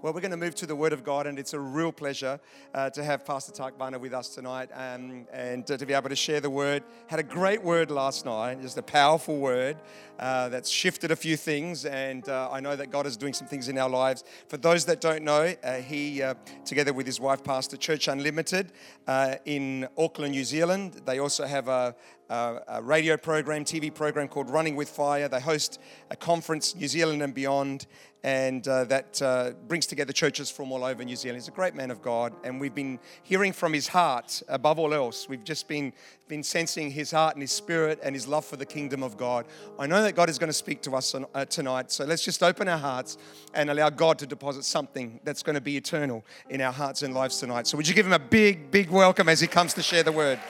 Well, we're going to move to the Word of God, and it's a real pleasure uh, to have Pastor Tak Bhana with us tonight um, and uh, to be able to share the Word. Had a great word last night, just a powerful word uh, that's shifted a few things, and uh, I know that God is doing some things in our lives. For those that don't know, uh, he, uh, together with his wife, Pastor Church Unlimited in Auckland, New Zealand, they also have a, a, radio program, TV program called Running with Fire. They host a conference, New Zealand and beyond and uh, that uh, brings together churches from all over New Zealand. He's a great man of God, and we've been hearing from his heart above all else. We've just been, been sensing his heart and his spirit and his love for the kingdom of God. I know that God is going to speak to us on, uh, tonight, so let's just open our hearts and allow God to deposit something that's going to be eternal in our hearts and lives tonight. So, would you give him a big, big welcome as he comes to share the word?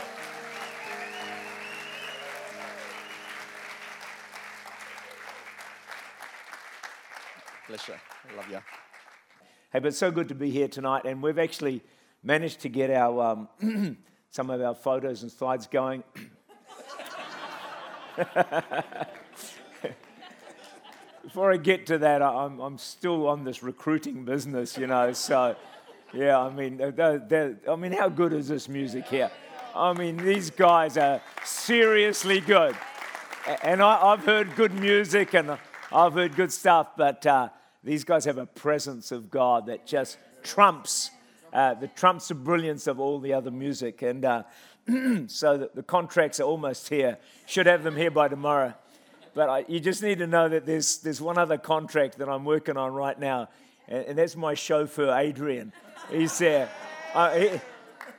I love you. Hey, but it's so good to be here tonight, and we've actually managed to get our um, some of our photos and slides going. Before I get to that, I'm, I'm still on this recruiting business, you know. So, yeah, I mean, they're, they're, I mean, how good is this music here? I mean, these guys are seriously good, and I, have heard good music and I've heard good stuff, but uh, these guys have a presence of God that just trumps uh, the trumps the brilliance of all the other music. And uh, so the, the, contracts are almost here. Should have them here by tomorrow. But I, you just need to know that there's, there's one other contract that I'm working on right now, and, and that's my chauffeur, Adrian. He's there. Uh, he,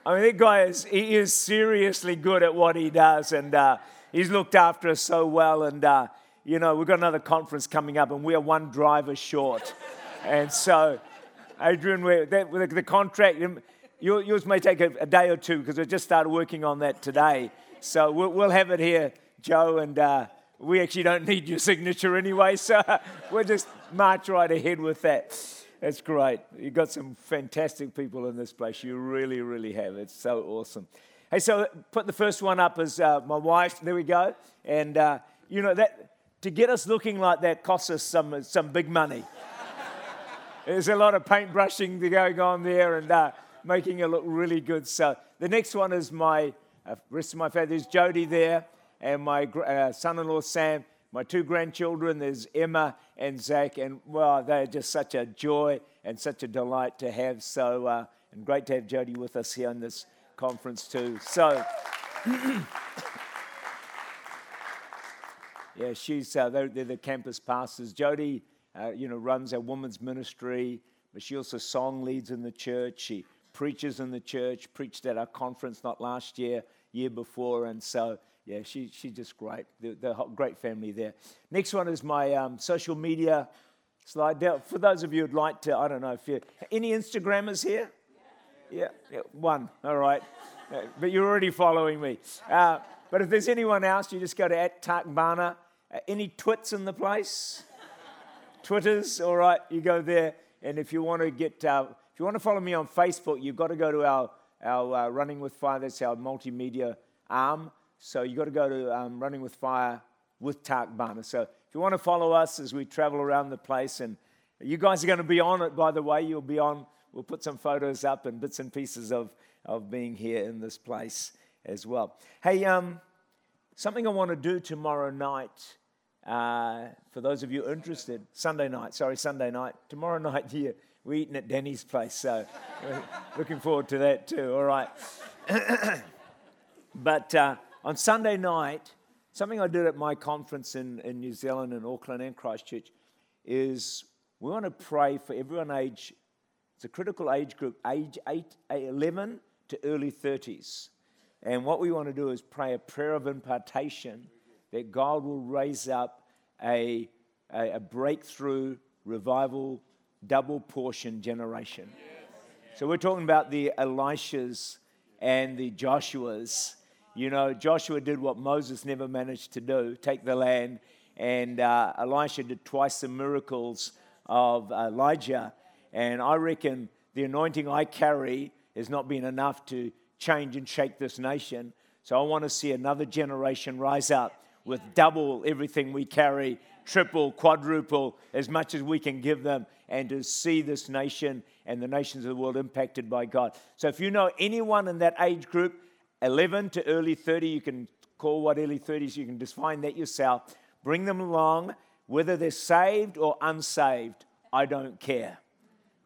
I mean, that guy is, he is seriously good at what he does, and uh, he's looked after us so well. And uh, you know, we've got another conference coming up and we are one driver short. and so, Adrian, that, the, the contract, yours may take a, a day or two because we just started working on that today. So we'll, we'll have it here, Joe, and uh, we actually don't need your signature anyway. So we'll just march right ahead with that. That's great. You've got some fantastic people in this place. You really, really have. It's so awesome. Hey, so put the first one up as uh, my wife. There we go. And, uh, you know, that to get us looking like that costs us some, some big money. There's a lot of paintbrushing going on there and uh, making it look really good. So the next one is my uh, rest of my family. There's Jody there and my uh, son-in-law Sam. My two grandchildren, there's Emma and Zach, and well, they're just such a joy and such a delight to have. So, uh, and great to have Jody with us here on this conference too. So. Yeah, she's uh, they're, they're, the campus pastors. Jody, uh, you know, runs our women's ministry, but she also song leads in the church. She preaches in the church. Preached at our conference not last year, year before, and so yeah, she she's just great. The, the great family there. Next one is my um, social media slide. Now, for those of you who'd like to, I don't know if you any Instagrammers here. Yeah, yeah one. All right, but you're already following me. Uh, but if there's anyone else, you just go to at Tak Bhana uh, any twits in the place? Twitters, all right, you go there. And if you want to get, uh, if you want to follow me on Facebook, you've got to go to our, our uh, Running with Fire, that's our multimedia arm. So you've got to go to um, Running with Fire with Tark Bhana. So if you want to follow us as we travel around the place, and you guys are going to be on it, by the way, you'll be on. We'll put some photos up and bits and pieces of, of being here in this place as well. Hey, um, something I want to do tomorrow night uh, for those of you interested, Sunday night, sorry, Sunday night, tomorrow night here, we're eating at Danny's place, so looking forward to that too, all right. but uh, on Sunday night, something I did at my conference in, in New Zealand, in Auckland and Christchurch, is we want to pray for everyone age, it's a critical age group, age 8, 11 to early 30s. And what we want to do is pray a prayer of impartation that God will raise up a, a, a breakthrough, revival, double portion generation. So we're talking about the Elishas and the Joshuas. You know, Joshua did what Moses never managed to do take the land, and uh, Elisha did twice the miracles of Elijah. And I reckon the anointing I carry has not been enough to change and shake this nation. So I want to see another generation rise up with double everything we carry, triple, quadruple, as much as we can give them, and to see this nation and the nations of the world impacted by God. So if you know anyone in that age group, 11 to early 30, you can call what early 30s, you can define that yourself. Bring them along, whether they're saved or unsaved, I don't care.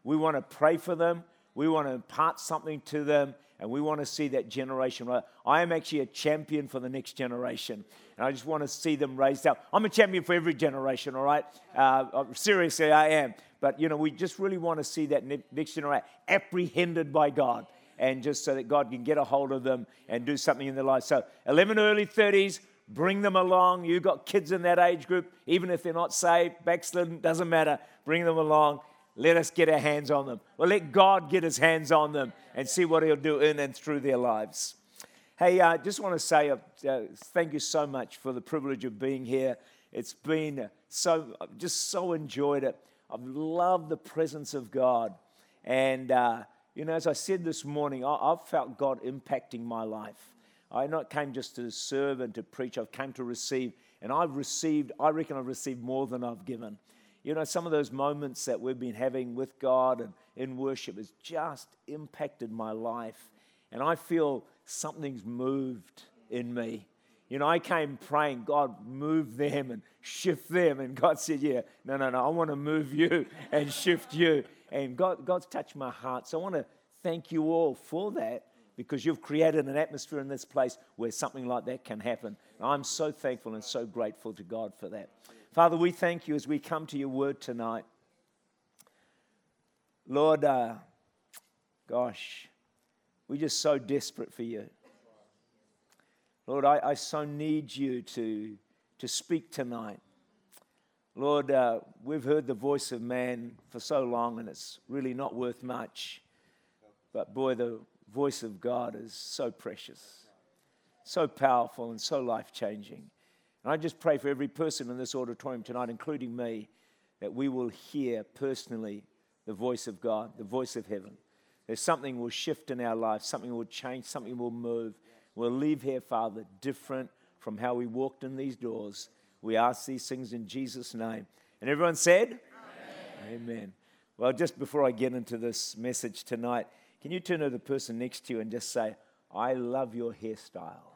We want to pray for them, we want to impart something to them, and we want to see that generation. I am actually a champion for the next generation, and I just want to see them raised up. I'm a champion for every generation, all right? Uh, uh seriously, I am. But, you know, we just really want to see that next generation apprehended by God, and just so that God can get a hold of them and do something in their life. So, 11 early 30s, bring them along. You've got kids in that age group, even if they're not saved, backslidden, doesn't matter. Bring them along let us get our hands on them. Or let God get his hands on them and see what he'll do in and through their lives. Hey, I uh, just want to say uh, uh, thank you so much for the privilege of being here. It's been so, I've just so enjoyed it. I've loved the presence of God. And, uh, you know, as I said this morning, I, have felt God impacting my life. I not came just to serve and to preach, I've came to receive. And I've received, I reckon I've received more than I've given. You know, some of those moments that we've been having with God and in worship has just impacted my life. And I feel something's moved in me. You know, I came praying, God, move them and shift them. And God said, Yeah, no, no, no, I want to move you and shift you. And God, God's touched my heart. So I want to thank you all for that because you've created an atmosphere in this place where something like that can happen. And I'm so thankful and so grateful to God for that. Father, we thank you as we come to your word tonight. Lord, uh, gosh, we're just so desperate for you. Lord, I, I so need you to, to speak tonight. Lord, uh, we've heard the voice of man for so long and it's really not worth much. But boy, the voice of God is so precious, so powerful, and so life changing. And I just pray for every person in this auditorium tonight, including me, that we will hear personally the voice of God, the voice of heaven. There's something will shift in our lives, something will change, something will move. We'll leave here, Father, different from how we walked in these doors. We ask these things in Jesus' name. And everyone said, Amen. Amen. Well, just before I get into this message tonight, can you turn to the person next to you and just say, I love your hairstyle?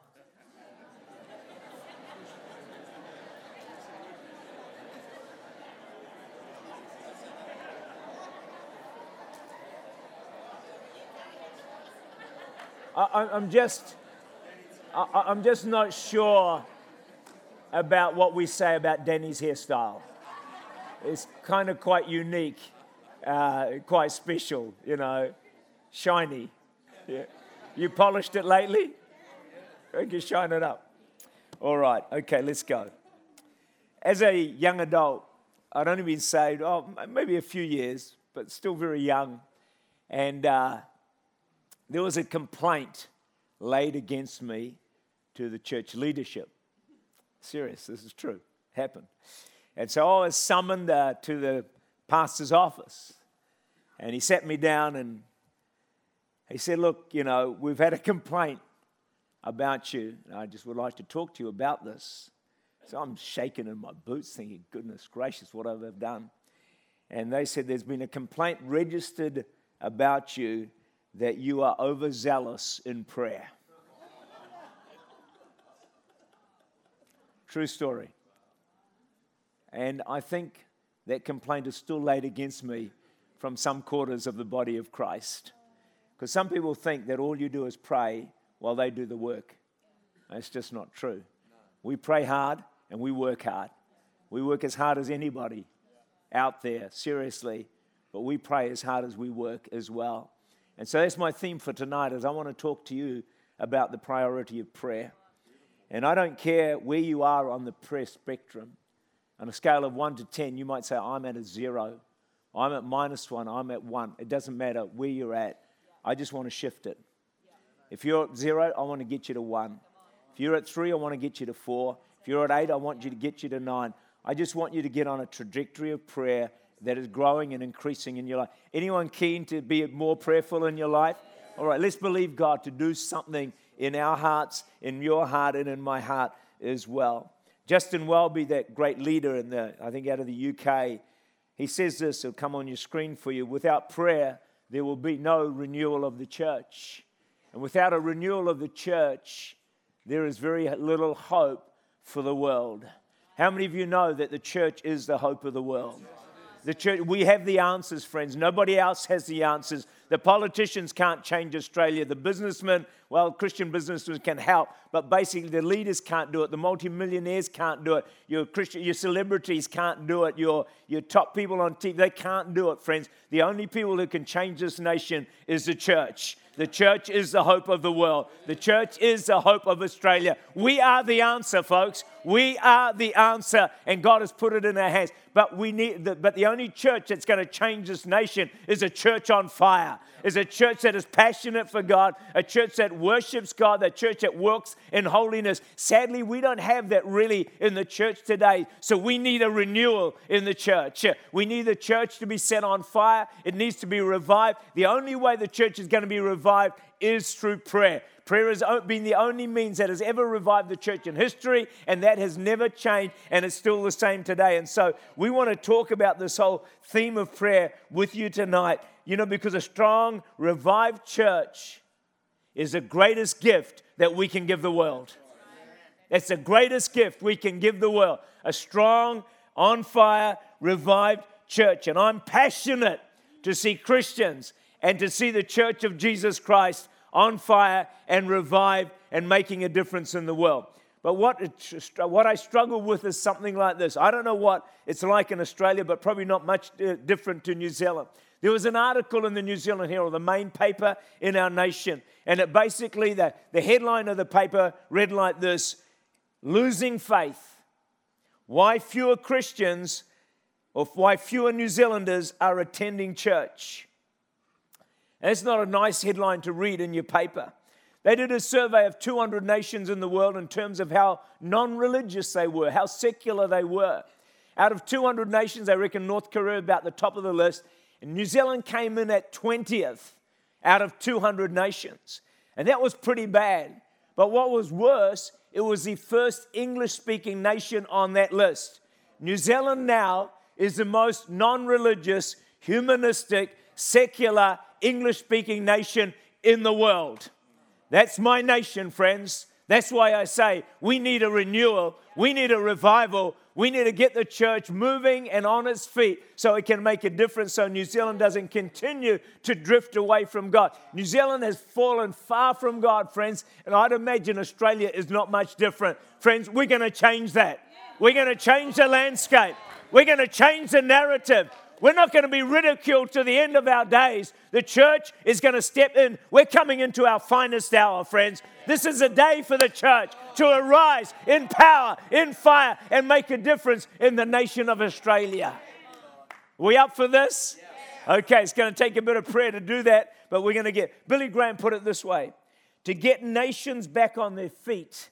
I, am just, I, I'm just not sure about what we say about Denny's hairstyle. It's kind of quite unique, uh, quite special, you know, shiny. Yeah. You polished it lately? Okay, shine it up. All right, okay, let's go. As a young adult, I'd only been saved, oh, maybe a few years, but still very young. And uh, there was a complaint laid against me to the church leadership. Serious, this is true, happened. And so I was summoned uh, to the pastor's office. And he sat me down and he said, Look, you know, we've had a complaint about you. And I just would like to talk to you about this. So I'm shaking in my boots, thinking, Goodness gracious, what have I done? And they said, There's been a complaint registered about you that you are overzealous in prayer. True story. And I think that complaint is still laid against me from some quarters of the body of Christ. Because some people think that all you do is pray while they do the work. That's just not true. We pray hard and we work hard. We work as hard as anybody out there, seriously, but we pray as hard as we work as well. And so that's my theme for tonight is I want to talk to you about the priority of prayer. And I don't care where you are on the prayer spectrum. On a scale of 1 to 10, you might say, I'm at a zero. I'm at minus one. I'm at one. It doesn't matter where you're at. I just want to shift it. If you're at zero, I want to get you to one. If you're at three, I want to get you to four. If you're at eight, I want you to get you to nine. I just want you to get on a trajectory of prayer that is growing and increasing in your life. Anyone keen to be more prayerful in your life? All right, let's believe God to do something in our hearts, in your heart, and in my heart as well. Justin Welby, that great leader in the, I think out of the UK, he says this, it'll come on your screen for you. Without prayer, there will be no renewal of the church. And without a renewal of the church, there is very little hope for the world. How many of you know that the church is the hope of the world? The church, we have the answers, friends. Nobody else has the answers. The politicians can't change Australia. The businessmen, well, Christian businessmen can help, but basically the leaders can't do it. The multimillionaires can't do it. Your Christian, your celebrities can't do it. Your, your top people on TV, they can't do it, friends. The only people who can change this nation is the church. The church is the hope of the world. The church is the hope of Australia. We are the answer, folks. We are the answer, and God has put it in our hands. But we need, the, but the only church that's going to change this nation is a church on fire. Is a church that is passionate for God, a church that worships God, a church that works in holiness. Sadly, we don't have that really in the church today. So we need a renewal in the church. We need the church to be set on fire. It needs to be revived. The only way the church is going to be revived is through prayer. Prayer has been the only means that has ever revived the church in history, and that has never changed, and it's still the same today. And so we want to talk about this whole theme of prayer with you tonight, you know, because a strong, revived church is the greatest gift that we can give the world. It's the greatest gift we can give the world. A strong, on fire, revived church. And I'm passionate to see Christians and to see the church of Jesus Christ on fire and revived and making a difference in the world. But what, what I struggle with is something like this. I don't know what it's like in Australia, but probably not much uh, different to New Zealand. There was an article in the New Zealand Herald, the main paper in our nation, and it basically, the, the headline of the paper read like this Losing Faith. Why fewer Christians or why fewer New Zealanders are attending church. It's not a nice headline to read in your paper. They did a survey of 200 nations in the world in terms of how non religious they were, how secular they were. Out of 200 nations, they reckon North Korea about the top of the list. And New Zealand came in at 20th out of 200 nations. And that was pretty bad. But what was worse, it was the first English speaking nation on that list. New Zealand now is the most non religious, humanistic, secular, English speaking nation in the world. That's my nation, friends. That's why I say we need a renewal, we need a revival, we need to get the church moving and on its feet so it can make a difference so New Zealand doesn't continue to drift away from God. New Zealand has fallen far from God, friends, and I'd imagine Australia is not much different. Friends, we're going to change that. We're going to change the landscape. We're going to change the narrative. We're not going to be ridiculed to the end of our days. The church is going to step in. We're coming into our finest hour, friends. This is a day for the church to arise in power, in fire, and make a difference in the nation of Australia. We up for this? Okay, it's going to take a bit of prayer to do that, but we're going to get. Billy Graham put it this way to get nations back on their feet,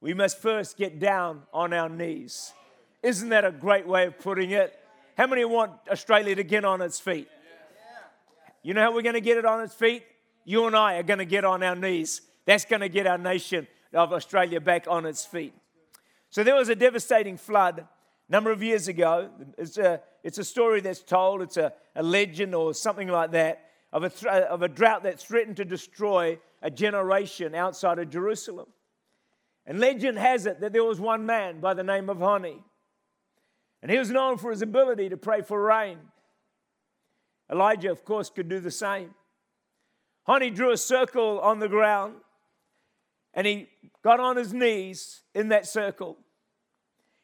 we must first get down on our knees. Isn't that a great way of putting it? How many want Australia to get on its feet? You know how we're going to get it on its feet? You and I are going to get on our knees. That's going to get our nation of Australia back on its feet. So there was a devastating flood a number of years ago. It's a, it's a story that's told, it's a, a legend or something like that, of a, th- of a drought that threatened to destroy a generation outside of Jerusalem. And legend has it that there was one man by the name of Honi and he was known for his ability to pray for rain. Elijah, of course, could do the same. Honi drew a circle on the ground and he got on his knees in that circle.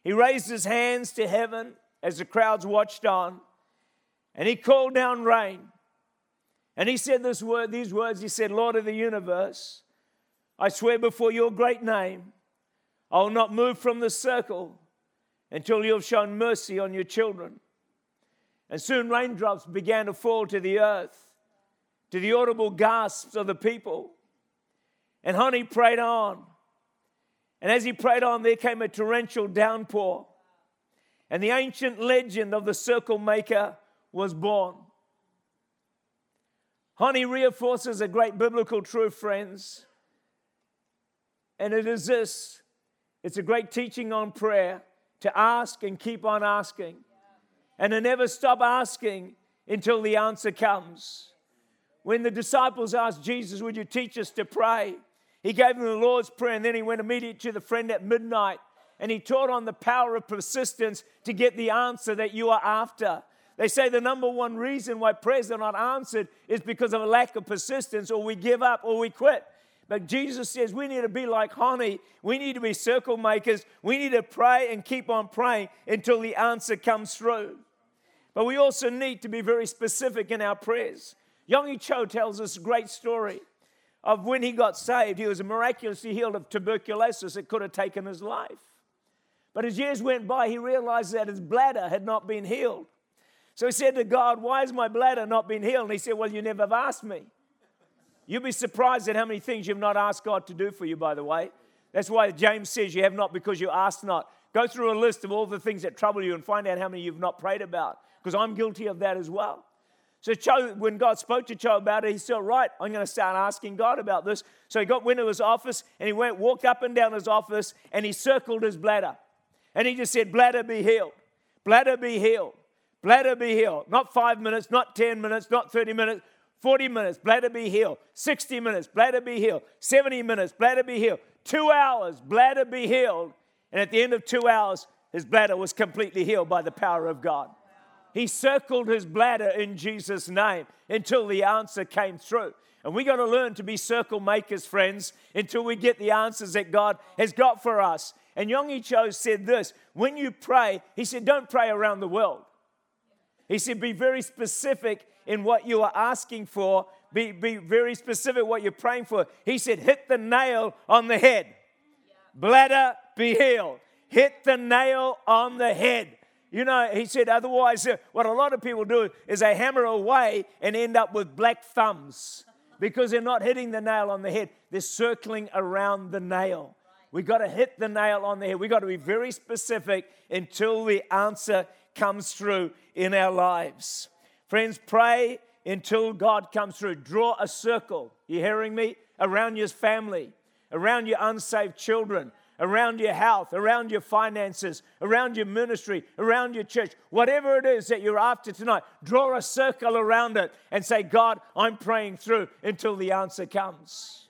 He raised his hands to heaven as the crowds watched on and he called down rain. And he said this word, these words He said, Lord of the universe, I swear before your great name, I will not move from the circle until you have shown mercy on your children. And soon raindrops began to fall to the earth, to the audible gasps of the people. And Honi prayed on. And as he prayed on, there came a torrential downpour. And the ancient legend of the circle maker was born. Honi reinforces a great biblical truth, friends. And it is this it's a great teaching on prayer to ask and keep on asking. and to never stop asking until the answer comes. When the disciples asked Jesus, Would you teach us to pray? He gave them the Lord's Prayer and then he went immediately to the friend at midnight and he taught on the power of persistence to get the answer that you are after. They say the number one reason why prayers are not answered is because of a lack of persistence, or we give up, or we quit. But Jesus says we need to be like Honi. We need to be circle makers. We need to pray and keep on praying until the answer comes through. But we also need to be very specific in our prayers. Yonggi Cho tells us a great story of when he got saved. He was miraculously healed of tuberculosis that could have taken his life. But as years went by, he realized that his bladder had not been healed. So he said to God, Why has my bladder not been healed? And he said, Well, you never have asked me. You'll be surprised at how many things you've not asked God to do for you, by the way. That's why James says you have not because you ask not. Go through a list of all the things that trouble you and find out how many you've not prayed about, because I'm guilty of that as well. So Cho, when God spoke to Cho about it, he said, right, I'm going to start asking God about this. So he got went to his office and he went, walked up and down his office and he circled his bladder. And he just said, bladder be healed, bladder be healed, bladder be healed. Not five minutes, not 10 minutes, not 30 minutes, 40 minutes, bladder be healed. 60 minutes, bladder be healed. 70 minutes, bladder be healed. Two hours, bladder be healed. And at the end of two hours, his bladder was completely healed by the power of God. He circled his bladder in Jesus' name until the answer came through. And we got to learn to be circle makers, friends, until we get the answers that God has got for us. And Yonggi Cho said this when you pray, he said, don't pray around the world. He said, be very specific in what you are asking for, be, be very specific what you're praying for. He said, hit the nail on the head, bladder be healed. Hit the nail on the head. You know, he said, otherwise, uh, what a lot of people do is they hammer away and end up with black thumbs because they're not hitting the nail on the head. They're circling around the nail. We've got to hit the nail on the head. We've got to be very specific until the answer comes through in our lives. Friends, pray until God comes through. Draw a circle. You hearing me? Around your family, around your unsaved children, around your health, around your finances, around your ministry, around your church, whatever it is that you're after tonight, draw a circle around it and say, God, I'm praying through until the answer comes.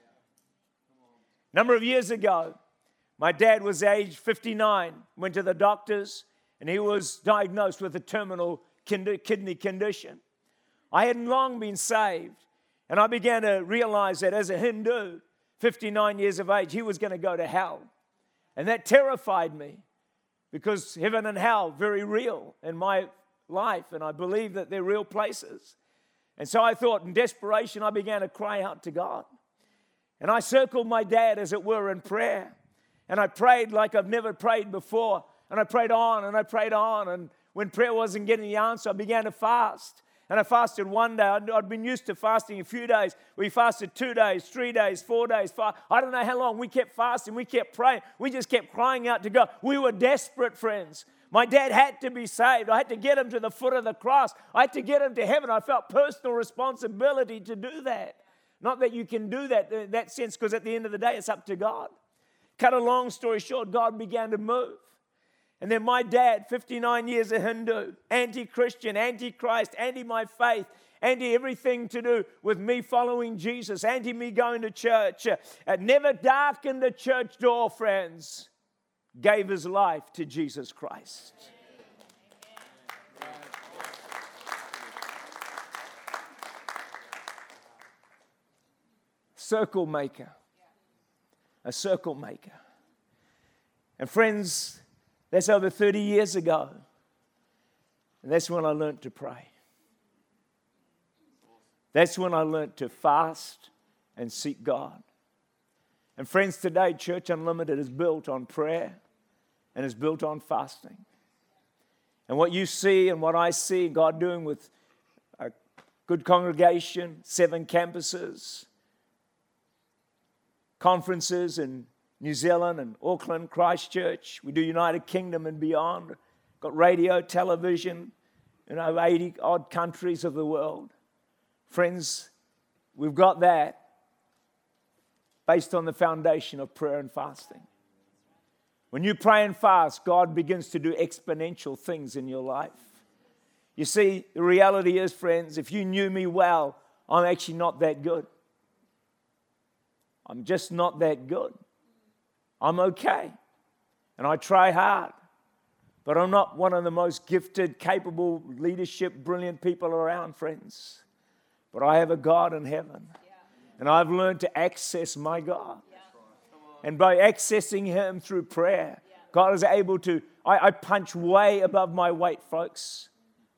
A number of years ago, my dad was age 59, went to the doctors, and he was diagnosed with a terminal kidney condition. I hadn't long been saved, and I began to realize that as a Hindu, 59 years of age, he was going to go to hell. And that terrified me because heaven and hell very real in my life, and I believe that they're real places. And so I thought, in desperation, I began to cry out to God. And I circled my dad, as it were, in prayer. And I prayed like I've never prayed before. And I prayed on and I prayed on. And when prayer wasn't getting the answer, I began to fast. And I fasted one day. I'd been used to fasting a few days. We fasted two days, three days, four days. Five. I don't know how long. We kept fasting. We kept praying. We just kept crying out to God. We were desperate, friends. My dad had to be saved. I had to get him to the foot of the cross. I had to get him to heaven. I felt personal responsibility to do that. Not that you can do that in that sense, because at the end of the day, it's up to God. Cut a long story short, God began to move. And then my dad, 59 years a Hindu, anti Christian, anti Christ, anti my faith, anti everything to do with me following Jesus, anti me going to church, uh, never darkened the church door, friends, gave his life to Jesus Christ. Circle maker a circle maker. And friends, that's over 30 years ago. And that's when I learned to pray. That's when I learned to fast and seek God. And friends, today, Church Unlimited is built on prayer and is built on fasting. And what you see and what I see God doing with a good congregation, seven campuses, conferences in New Zealand and Auckland, Christchurch. We do United Kingdom and beyond. Got radio, television in over 80 odd countries of the world. Friends, we've got that based on the foundation of prayer and fasting. When you pray and fast, God begins to do exponential things in your life. You see, the reality is, friends, if you knew me well, I'm actually not that good. I'm just not that good. I'm okay. And I try hard. But I'm not one of the most gifted, capable, leadership, brilliant people around, friends. But I have a God in heaven. And I've learned to access my God. And by accessing Him through prayer, God is able to. I, I punch way above my weight, folks.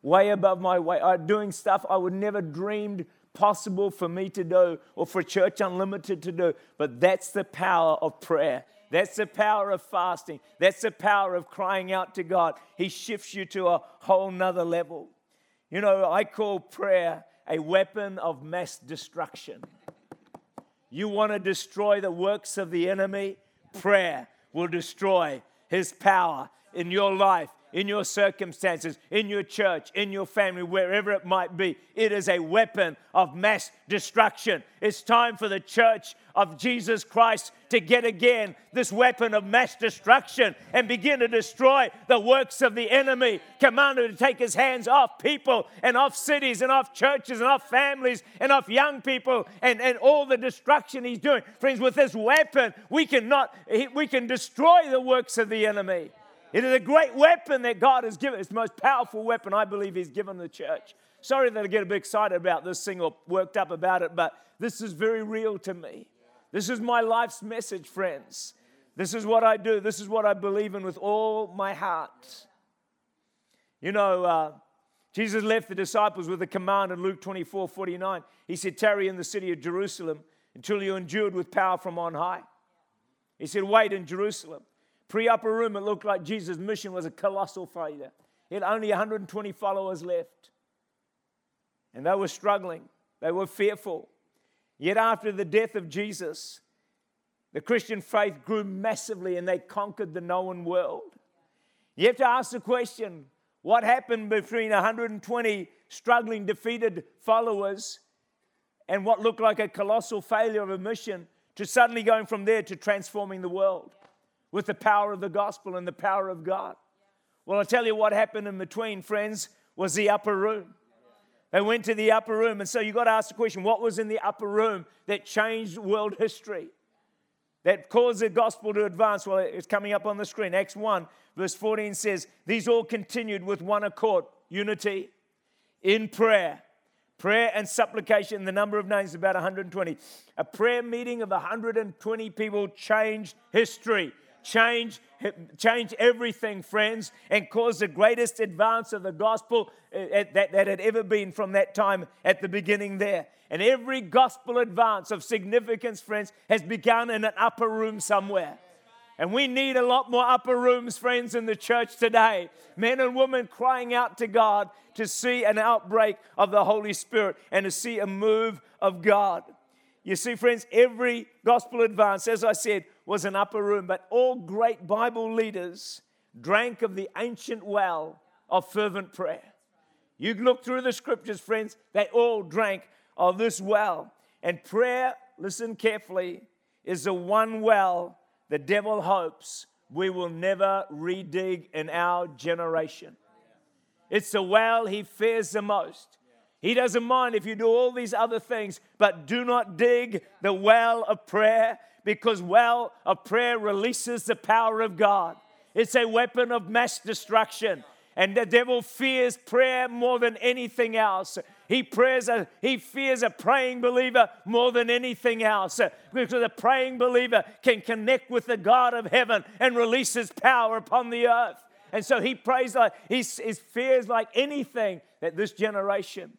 Way above my weight. I'm doing stuff I would never dreamed possible for me to do or for Church Unlimited to do. But that's the power of prayer. That's the power of fasting. That's the power of crying out to God. He shifts you to a whole nother level. You know, I call prayer a weapon of mass destruction. You want to destroy the works of the enemy? Prayer will destroy his power in your life in your circumstances, in your church, in your family, wherever it might be. It is a weapon of mass destruction. It's time for the church of Jesus Christ to get again this weapon of mass destruction and begin to destroy the works of the enemy. Commanded to take his hands off people and off cities and off churches and off families and off young people and, and all the destruction he's doing. Friends, with this weapon, we cannot we can destroy the works of the enemy. It is a great weapon that God has given. It's the most powerful weapon I believe He's given the church. Sorry that I get a bit excited about this thing or worked up about it, but this is very real to me. This is my life's message, friends. This is what I do. This is what I believe in with all my heart. You know, uh, Jesus left the disciples with a command in Luke 24 49. He said, Tarry in the city of Jerusalem until you're endured with power from on high. He said, Wait in Jerusalem. Pre upper room, it looked like Jesus' mission was a colossal failure. He had only 120 followers left. And they were struggling, they were fearful. Yet, after the death of Jesus, the Christian faith grew massively and they conquered the known world. You have to ask the question what happened between 120 struggling, defeated followers and what looked like a colossal failure of a mission to suddenly going from there to transforming the world? With the power of the gospel and the power of God. Well, I'll tell you what happened in between, friends, was the upper room. They went to the upper room. And so you've got to ask the question what was in the upper room that changed world history? That caused the gospel to advance? Well, it's coming up on the screen. Acts 1, verse 14 says, These all continued with one accord, unity, in prayer. Prayer and supplication, the number of names about 120. A prayer meeting of 120 people changed history change, change everything, friends, and cause the greatest advance of the gospel eh, that, that had ever been from that time at the beginning there. And every gospel advance of significance, friends, has begun in an upper room somewhere. And we need a lot more upper rooms, friends, in the church today. Men and women crying out to God to see an outbreak of the Holy Spirit and to see a move of God. You see, friends, every gospel advance, as I said, was an upper room, but all great Bible leaders drank of the ancient well of fervent prayer. You look through the scriptures, friends, they all drank of this well. And prayer, listen carefully, is the one well the devil hopes we will never redig in our generation. It's the well he fears the most. He doesn't mind if you do all these other things, but do not dig the well of prayer because well of prayer releases the power of God. It's a weapon of mass destruction. And the devil fears prayer more than anything else. He, prays a, he fears a praying believer more than anything else. Because a praying believer can connect with the God of heaven and release his power upon the earth. And so he prays like, he, he fears like anything that this generation,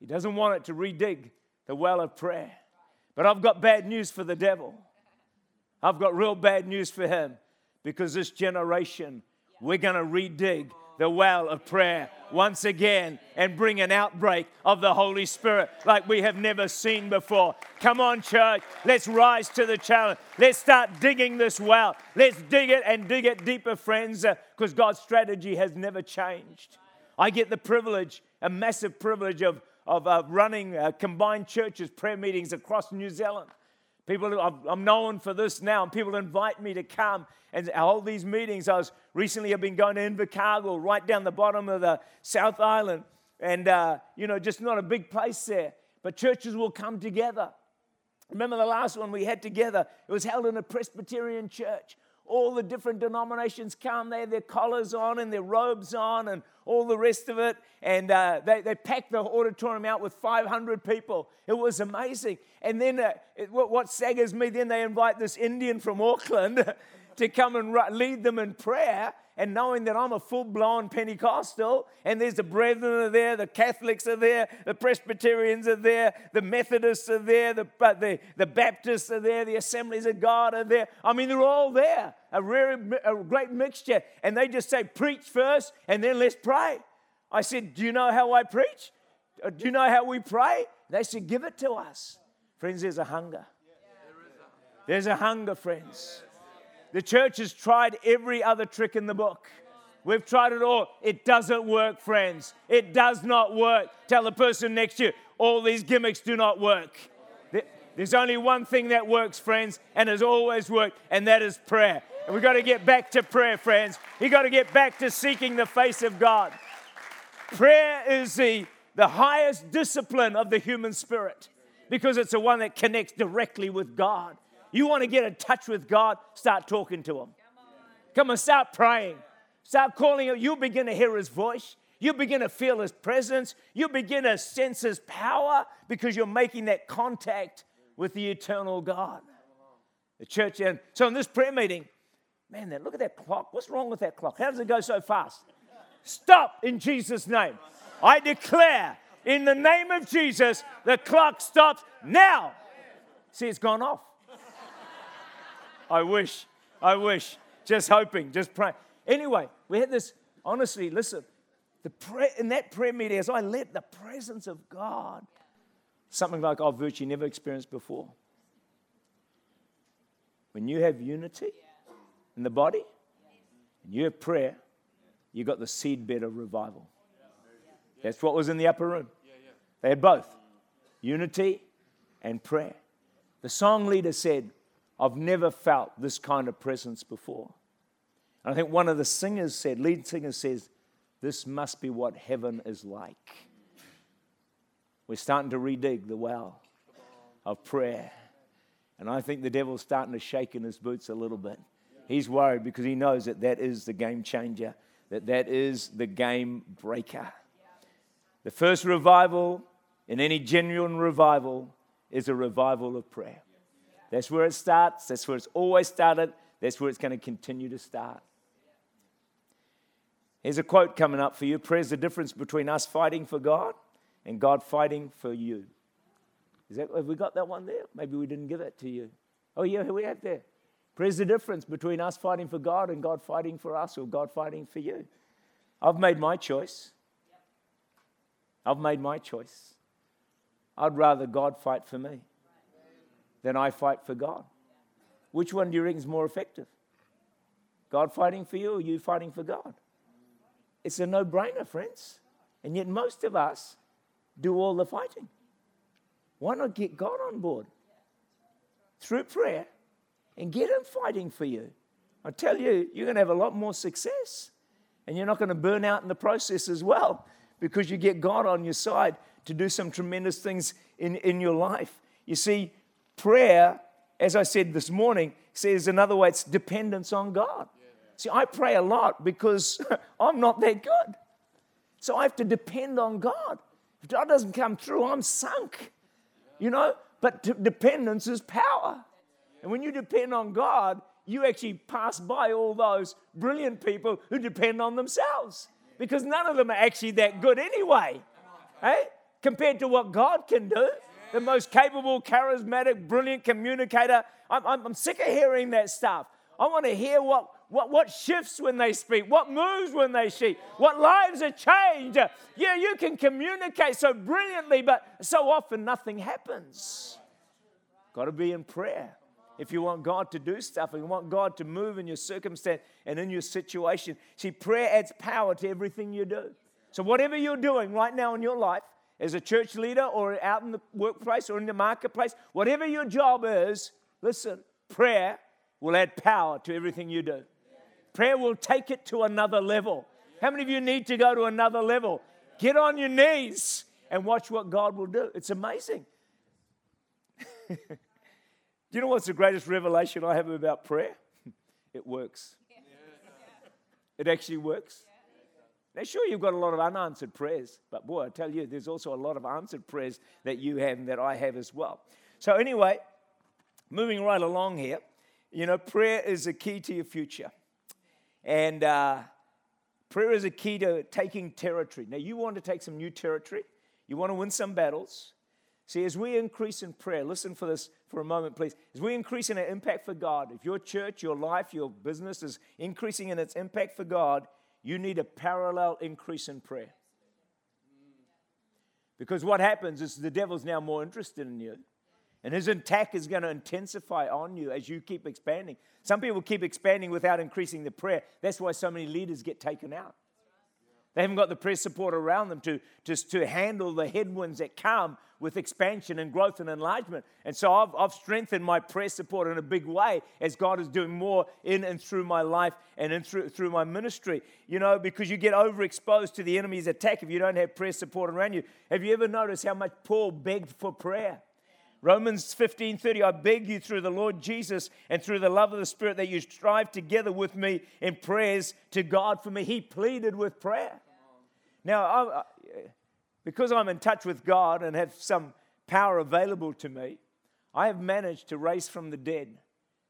he doesn't want it to redig the well of prayer. But I've got bad news for the devil. I've got real bad news for him because this generation, we're going to redig the well of prayer once again and bring an outbreak of the Holy Spirit like we have never seen before. Come on, church, let's rise to the challenge. Let's start digging this well. Let's dig it and dig it deeper, friends, because uh, God's strategy has never changed. I get the privilege, a massive privilege of of uh, running uh, combined churches, prayer meetings across New Zealand. People, I'm known for this now, and people invite me to come and hold these meetings. I was recently, I've been going to Invercargill, right down the bottom of the South Island, and uh, you know, just not a big place there. But churches will come together. Remember the last one we had together? It was held in a Presbyterian church all the different denominations come. They have their collars on and their robes on and all the rest of it. And uh, they, they packed the auditorium out with 500 people. It was amazing. And then uh, it, what, what staggers me, then they invite this Indian from Auckland to come and lead them in prayer and knowing that I'm a full blown Pentecostal, and there's the brethren are there, the Catholics are there, the Presbyterians are there, the Methodists are there, the, the, the Baptists are there, the Assemblies of God are there. I mean, they're all there, a, rare, a great mixture. And they just say, preach first, and then let's pray. I said, Do you know how I preach? Uh, do you know how we pray? They said, Give it to us. Friends, there's a hunger. There's a hunger, friends. The church has tried every other trick in the book. We've tried it all. It doesn't work, friends. It does not work. Tell the person next to you, all these gimmicks do not work. There's only one thing that works, friends, and has always worked, and that is prayer. And we've got to get back to prayer, friends. You've got to get back to seeking the face of God. Prayer is the, the highest discipline of the human spirit because it's the one that connects directly with God. You want to get in touch with God? Start talking to Him. Come on, start praying. Start calling Him. You'll begin to hear His voice. You begin to feel His presence. You begin to sense His power because you're making that contact with the eternal God. The church, and so in this prayer meeting, man, look at that clock. What's wrong with that clock? How does it go so fast? Stop in Jesus' name. I declare in the name of Jesus, the clock stops now. See, it's gone off. I wish. I wish. Just hoping, just praying. Anyway, we had this, honestly, listen, the prayer, in that prayer meeting, as I led the presence of God, something like oh, I've virtually never experienced before. When you have unity in the body and you have prayer, you got the seed seedbed of revival. That's what was in the upper room. They had both unity and prayer. The song leader said, I've never felt this kind of presence before. And I think one of the singers said, lead singer says, this must be what heaven is like. We're starting to redig the well of prayer. And I think the devil's starting to shake in his boots a little bit. He's worried because he knows that that is the game changer, that that is the game breaker. The first revival in any genuine revival is a revival of prayer. That's where it starts. That's where it's always started. That's where it's going to continue to start. Here's a quote coming up for you Prayer's the difference between us fighting for God and God fighting for you. Is that, have we got that one there? Maybe we didn't give it to you. Oh, yeah, here we have there. Prayer's the difference between us fighting for God and God fighting for us or God fighting for you. I've made my choice. I've made my choice. I'd rather God fight for me then I fight for God. Which one do you reckon is more effective? God fighting for you or you fighting for God? It's a no brainer, friends. And yet, most of us do all the fighting. Why not get God on board through prayer and get Him fighting for you? I tell you, you're going to have a lot more success. And you're not going to burn out in the process as well because you get God on your side to do some tremendous things in, in your life. You see, prayer, as I said this morning, says another way, it's dependence on God. See, I pray a lot because I'm not that good. So I have to depend on God. If God doesn't come through, I'm sunk. You know? But t- dependence is power. And when you depend on God, you actually pass by all those brilliant people who depend on themselves because none of them are actually that good anyway. Hey? Compared to what God can do the most capable, charismatic, brilliant communicator. I'm, I'm, I'm sick of hearing that stuff. I want to hear what, what, what shifts when they speak, what moves when they speak, what lives are changed. Yeah, you can communicate so brilliantly, but so often nothing happens. Got to be in prayer. If you want God to do stuff and you want God to move in your circumstance and in your situation, see, prayer adds power to everything you do. So, whatever you're doing right now in your life, as a church leader or out in the workplace or in the marketplace, whatever your job is, listen, prayer will add power to everything you do. Prayer will take it to another level. How many of you need to go to another level? Get on your knees and watch what God will do. It's amazing. do you know what's the greatest revelation I have about prayer? It works. It actually works. Now, sure, you've got a lot of unanswered prayers, but boy, I tell you, there's also a lot of answered prayers that you have and that I have as well. So, anyway, moving right along here, you know, prayer is a key to your future. And uh, prayer is a key to taking territory. Now, you want to take some new territory, you want to win some battles. See, as we increase in prayer, listen for this for a moment, please. As we increase in our impact for God, if your church, your life, your business is increasing in its impact for God, you need a parallel increase in prayer. Because what happens is the devil's now more interested in you. And his attack is going to intensify on you as you keep expanding. Some people keep expanding without increasing the prayer. That's why so many leaders get taken out. They haven't got the prayer support around them to, just to handle the headwinds that come with expansion and growth and enlargement. And so I've, I've strengthened my prayer support in a big way as God is doing more in and through my life and in through, through my ministry. You know, because you get overexposed to the enemy's attack if you don't have prayer support around you. Have you ever noticed how much Paul begged for prayer? Romans 15:30 I beg you through the Lord Jesus and through the love of the Spirit that you strive together with me in prayers to God for me. He pleaded with prayer. Now, I, because I'm in touch with God and have some power available to me, I have managed to raise from the dead,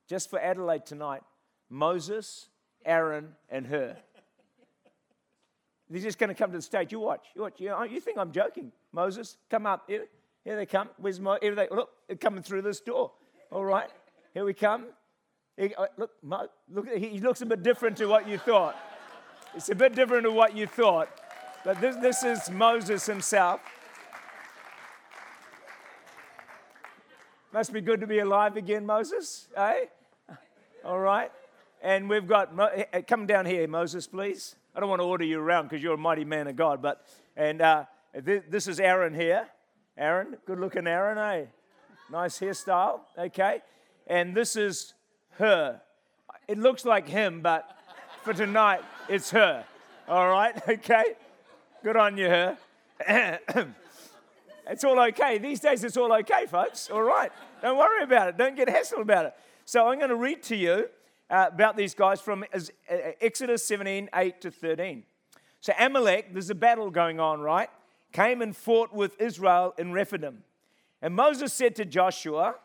just for Adelaide tonight, Moses, Aaron, and Hur. They're just going to come to the stage. You watch. You watch. You, know, you think I'm joking? Moses, come up. Here, here they come. Where's Mo? Here they look. They're coming through this door. All right. Here we come. Uh, look, Mo, look. He looks a bit different to what you thought. It's a bit different to what you thought. But this, this is Moses himself. Must be good to be alive again, Moses, eh? All right. And we've got, eh, eh, come down here, Moses, please. I don't want to order you around because you're a mighty man of God, but, and uh, this is Aaron here. Aaron, good looking Aaron, eh? Nice hairstyle, okay? And this is Hur. It looks like him, but for tonight, it's her. All right, okay? Good on you, it's all okay. These days, it's all okay, folks. All right. Don't worry about it. Don't get hassled about it. So, I'm going to read to you uh, about these guys from uh, Exodus 17 8 to 13. So, Amalek, there's a battle going on, right? Came and fought with Israel in Rephidim. And Moses said to Joshua,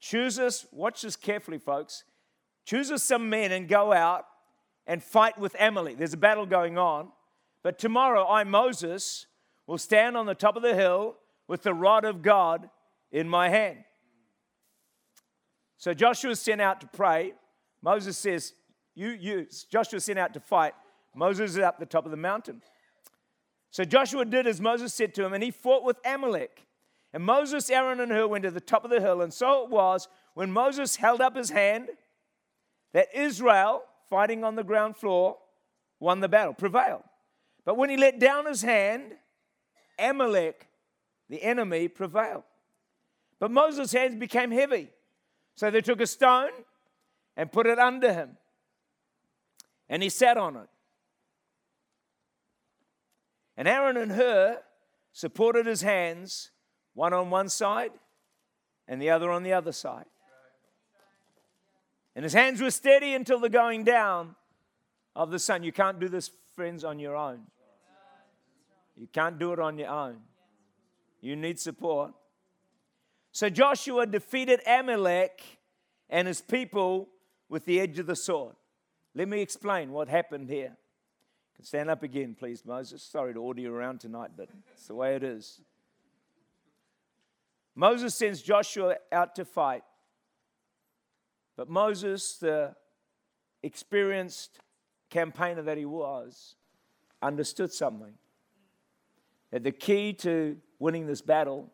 Choose us, watch this carefully, folks. Choose us some men and go out and fight with Amalek. There's a battle going on. But tomorrow I, Moses, will stand on the top of the hill with the rod of God in my hand. So Joshua sent out to pray. Moses says, You, you, Joshua sent out to fight. Moses is up the top of the mountain. So Joshua did as Moses said to him, and he fought with Amalek. And Moses, Aaron, and Hur went to the top of the hill. And so it was when Moses held up his hand that Israel, fighting on the ground floor, won the battle, prevailed. But when he let down his hand, Amalek, the enemy, prevailed. But Moses' hands became heavy. So they took a stone and put it under him. And he sat on it. And Aaron and Hur supported his hands, one on one side and the other on the other side. And his hands were steady until the going down of the sun. You can't do this, friends, on your own. You can't do it on your own. You need support. So Joshua defeated Amalek and his people with the edge of the sword. Let me explain what happened here. Can stand up again, please, Moses. Sorry to order you around tonight, but it's the way it is. Moses sends Joshua out to fight. But Moses, the experienced campaigner that he was, understood something that the key to winning this battle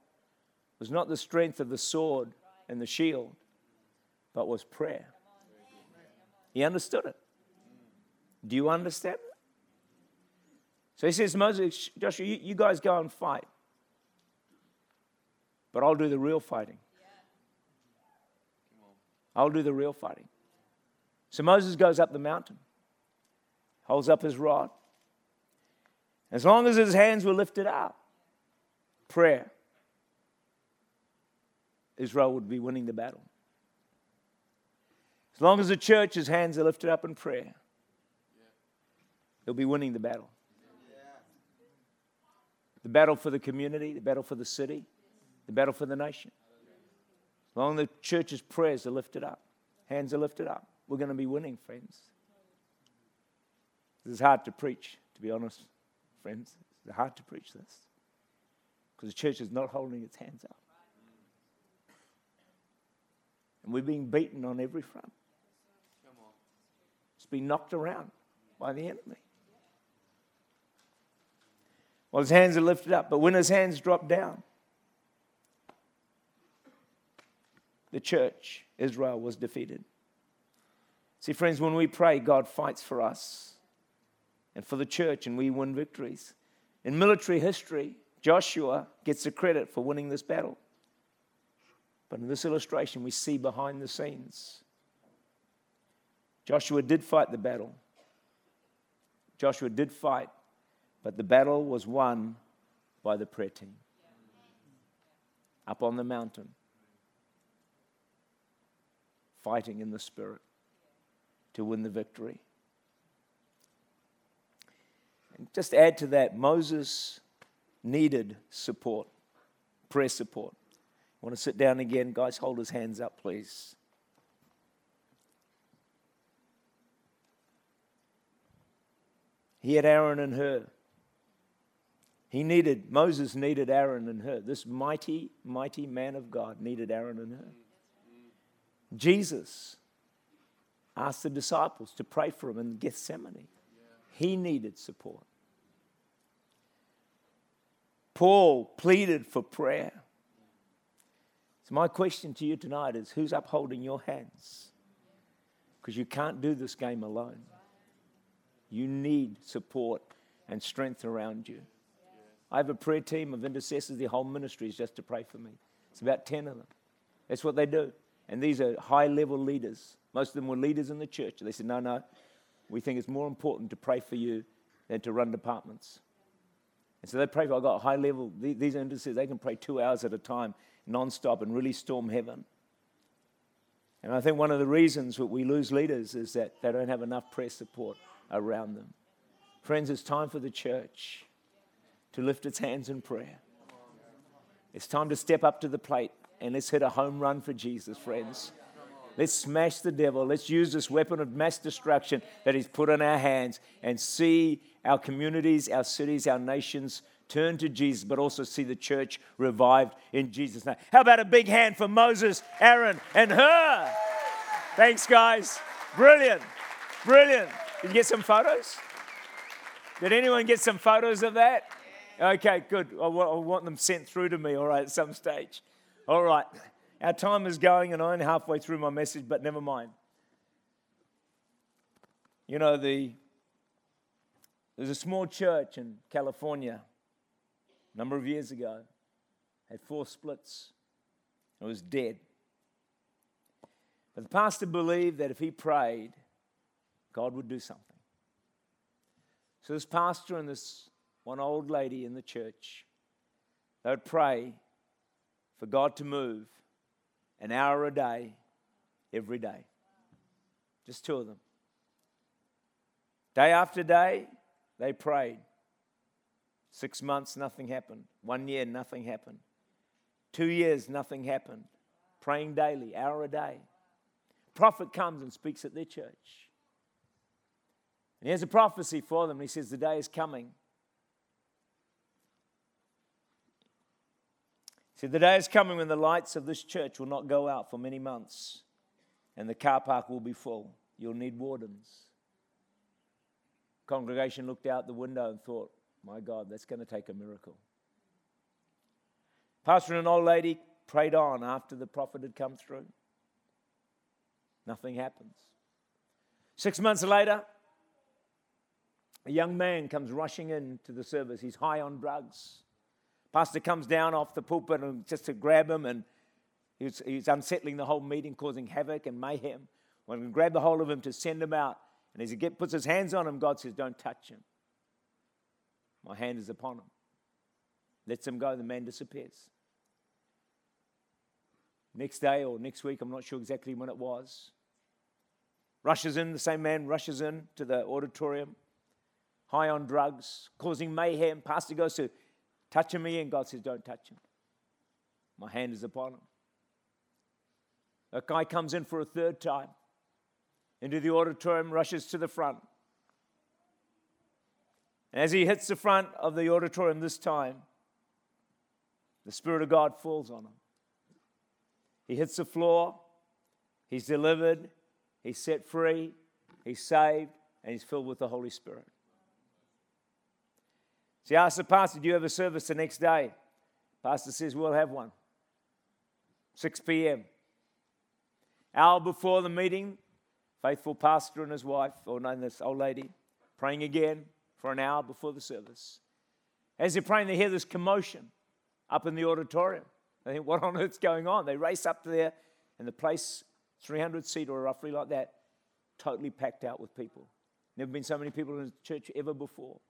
was not the strength of the sword and the shield, but was prayer. He understood it. Do you understand? So he says, Moses, Joshua, you, you guys go and fight. but I'll do the real fighting. I'll do the real fighting. So Moses goes up the mountain, holds up his rod. As long as his hands were lifted up, prayer, Israel would be winning the battle. As long as the church's hands are lifted up in prayer, they'll be winning the battle. The battle for the community, the battle for the city, the battle for the nation. As long as the church's prayers are lifted up, hands are lifted up, we're going to be winning, friends. This is hard to preach, to be honest, friends. It's hard to preach this because the church is not holding its hands up. And we're being beaten on every front. It's been knocked around by the enemy. Well, his hands are lifted up, but when his hands drop down, the church, Israel, was defeated. See, friends, when we pray, God fights for us and for the church, and we win victories. In military history, Joshua gets the credit for winning this battle. But in this illustration, we see behind the scenes. Joshua did fight the battle. Joshua did fight, but the battle was won by the prayer team up on the mountain, fighting in the spirit to win the victory. Just add to that, Moses needed support, prayer support. Want to sit down again? Guys, hold his hands up, please. He had Aaron and Hur. He needed, Moses needed Aaron and Hur. This mighty, mighty man of God needed Aaron and Hur. Jesus asked the disciples to pray for him in Gethsemane. He needed support. Paul pleaded for prayer. So, my question to you tonight is who's upholding your hands? Because you can't do this game alone. You need support and strength around you. I have a prayer team of intercessors, their whole ministry is just to pray for me. It's about 10 of them. That's what they do. And these are high level leaders. Most of them were leaders in the church. They said, No, no, we think it's more important to pray for you than to run departments. And so they pray for, I've got high level, these intercessors, they can pray two hours at a time nonstop and really storm heaven. And I think one of the reasons that we lose leaders is that they don't have enough prayer support around them. Friends, it's time for the church to lift its hands in prayer. It's time to step up to the plate and let's hit a home run for Jesus, friends. Let's smash the devil. Let's use this weapon of mass destruction that He's put in our hands and see our communities, our cities, our nations turn to Jesus, but also see the church revived in Jesus' name. How about a big hand for Moses, Aaron, and Hur? Thanks, guys. Brilliant. Brilliant. Did you get some photos? Did anyone get some photos of that? Okay, good. I want them sent through to me, all right, at some stage. All right. Our time is going, and I'm halfway through my message, but never mind. You know, the, there's a small church in California a number of years ago, had four splits. It was dead. But the pastor believed that if he prayed, God would do something. So this pastor and this one old lady in the church, they would pray for God to move an hour a day, every day. Just two of them. Day after day, they prayed. Six months, nothing happened. One year, nothing happened. Two years, nothing happened. Praying daily, hour a day. Prophet comes and speaks at their church. And he has a prophecy for them. He says, The day is coming. See, the day is coming when the lights of this church will not go out for many months and the car park will be full. You'll need wardens. Congregation looked out the window and thought, my God, that's going to take a miracle. Pastor and an old lady prayed on after the prophet had come through. Nothing happens. Six months later, a young man comes rushing into the service. He's high on drugs. Pastor comes down off the pulpit and just to grab him, and he's, he's unsettling the whole meeting, causing havoc and mayhem. When we grab the hold of him to send him out, and as he get, puts his hands on him, God says, Don't touch him. My hand is upon him. Lets him go, the man disappears. Next day or next week, I'm not sure exactly when it was, rushes in, the same man rushes in to the auditorium, high on drugs, causing mayhem. Pastor goes to touching me, and God says, Don't touch him. My hand is upon him. A guy comes in for a third time into the auditorium, rushes to the front. And as he hits the front of the auditorium this time, the Spirit of God falls on him. He hits the floor, he's delivered, he's set free, he's saved, and he's filled with the Holy Spirit. See, I asked the pastor, Do you have a service the next day? Pastor says, We'll have one. 6 p.m. Hour before the meeting, faithful pastor and his wife, or no, this old lady, praying again for an hour before the service. As they're praying, they hear this commotion up in the auditorium. They think, what on earth's going on? They race up there, and the place, 300 seat or roughly like that, totally packed out with people. Never been so many people in the church ever before.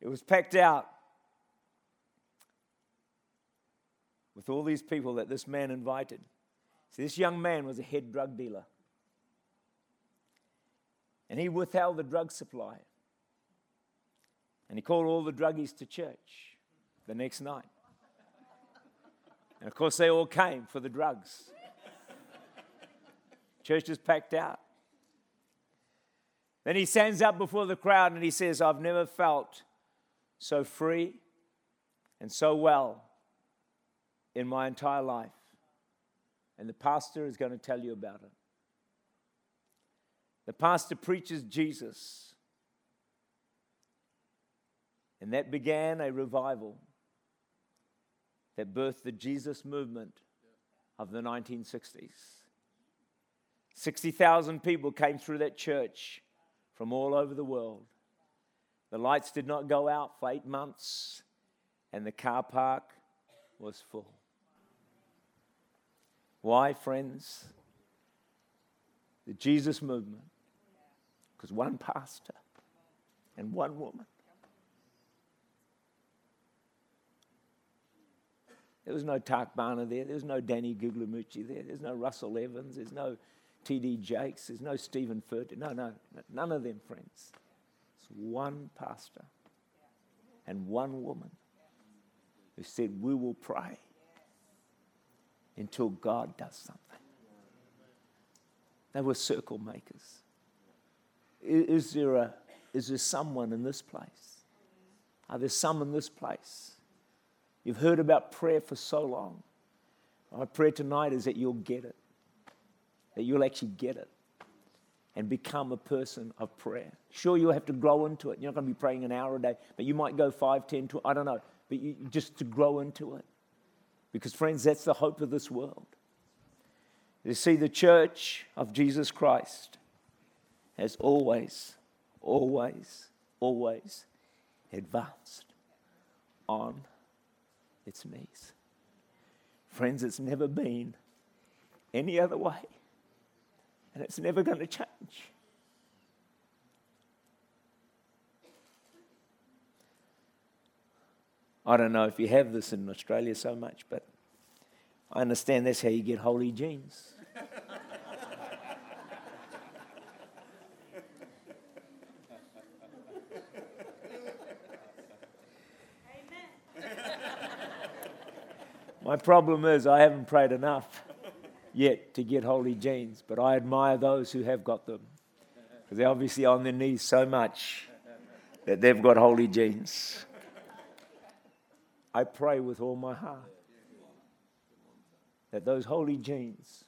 It was packed out with all these people that this man invited. See, this young man was a head drug dealer. And he withheld the drug supply. And he called all the druggies to church the next night. And of course, they all came for the drugs. Church is packed out. Then he stands up before the crowd and he says, I've never felt so free and so well in my entire life. And the pastor is going to tell you about it. The pastor preaches Jesus. And that began a revival that birthed the Jesus movement of the 1960s. 60,000 people came through that church from all over the world. The lights did not go out for eight months, and the car park was full. Why, friends? The Jesus movement. Because one pastor and one woman. There was no Tak Bhana there. There was no Danny Guglielmucci there. There's no Russell Evans. There's no T.D. Jakes. There's no Stephen Furtick. No, no, none of them, friends. One pastor and one woman who said, We will pray until God does something. They were circle makers. Is there, a, is there someone in this place? Are there some in this place? You've heard about prayer for so long. My prayer tonight is that you'll get it, that you'll actually get it and become a person of prayer. Sure, you'll have to grow into it. You're not going to be praying an hour a day, but you might go five, ten, 12, I don't know, but you, just to grow into it. Because, friends, that's the hope of this world. You see, the church of Jesus Christ has always, always, always advanced on its knees. Friends, it's never been any other way, and it's never going to change. I don't know if you have this in Australia so much, but I understand that's how you get holy jeans. My problem is I haven't prayed enough yet to get holy jeans, but I admire those who have got them. Because they're obviously on their knees so much that they've got holy jeans. I pray with all my heart that those holy jeans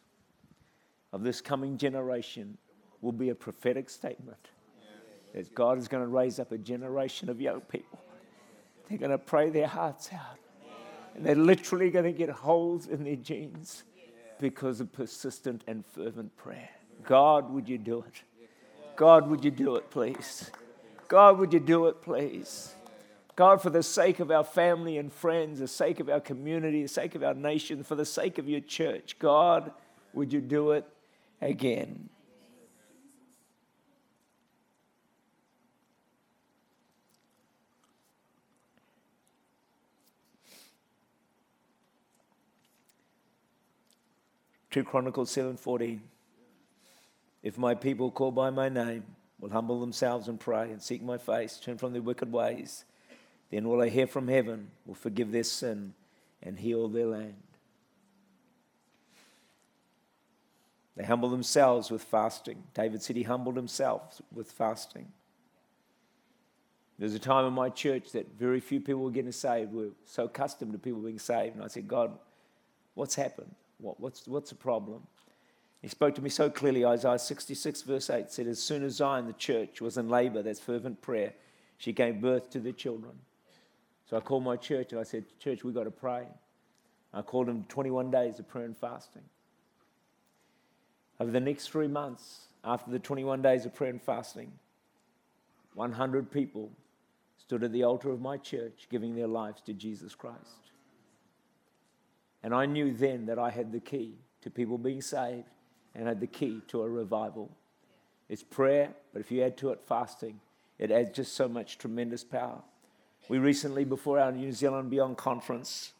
of this coming generation will be a prophetic statement. That God is going to raise up a generation of young people. They're going to pray their hearts out. And they're literally going to get holes in their jeans because of persistent and fervent prayer. God, would you do it? God, would you do it, please? God, would you do it, please? God, for the sake of our family and friends, the sake of our community, the sake of our nation, for the sake of your church, God, would you do it again? Two Chronicles 7:14. If my people called by my name will humble themselves and pray and seek my face, turn from their wicked ways, then will I hear from heaven, will forgive their sin, and heal their land. They humble themselves with fasting. David said he humbled himself with fasting. There's a time in my church that very few people were getting saved. We're so accustomed to people being saved. And I said, God, what's happened? What, what's, what's the problem? He spoke to me so clearly. Isaiah 66, verse 8 said, As soon as Zion, the church, was in labor, that's fervent prayer, she gave birth to the children. So I called my church and I said, Church, we've got to pray. I called them 21 days of prayer and fasting. Over the next three months, after the 21 days of prayer and fasting, 100 people stood at the altar of my church giving their lives to Jesus Christ. And I knew then that I had the key to people being saved and had the key to a revival. It's prayer, but if you add to it fasting, it adds just so much tremendous power. We recently, before our New Zealand Beyond conference,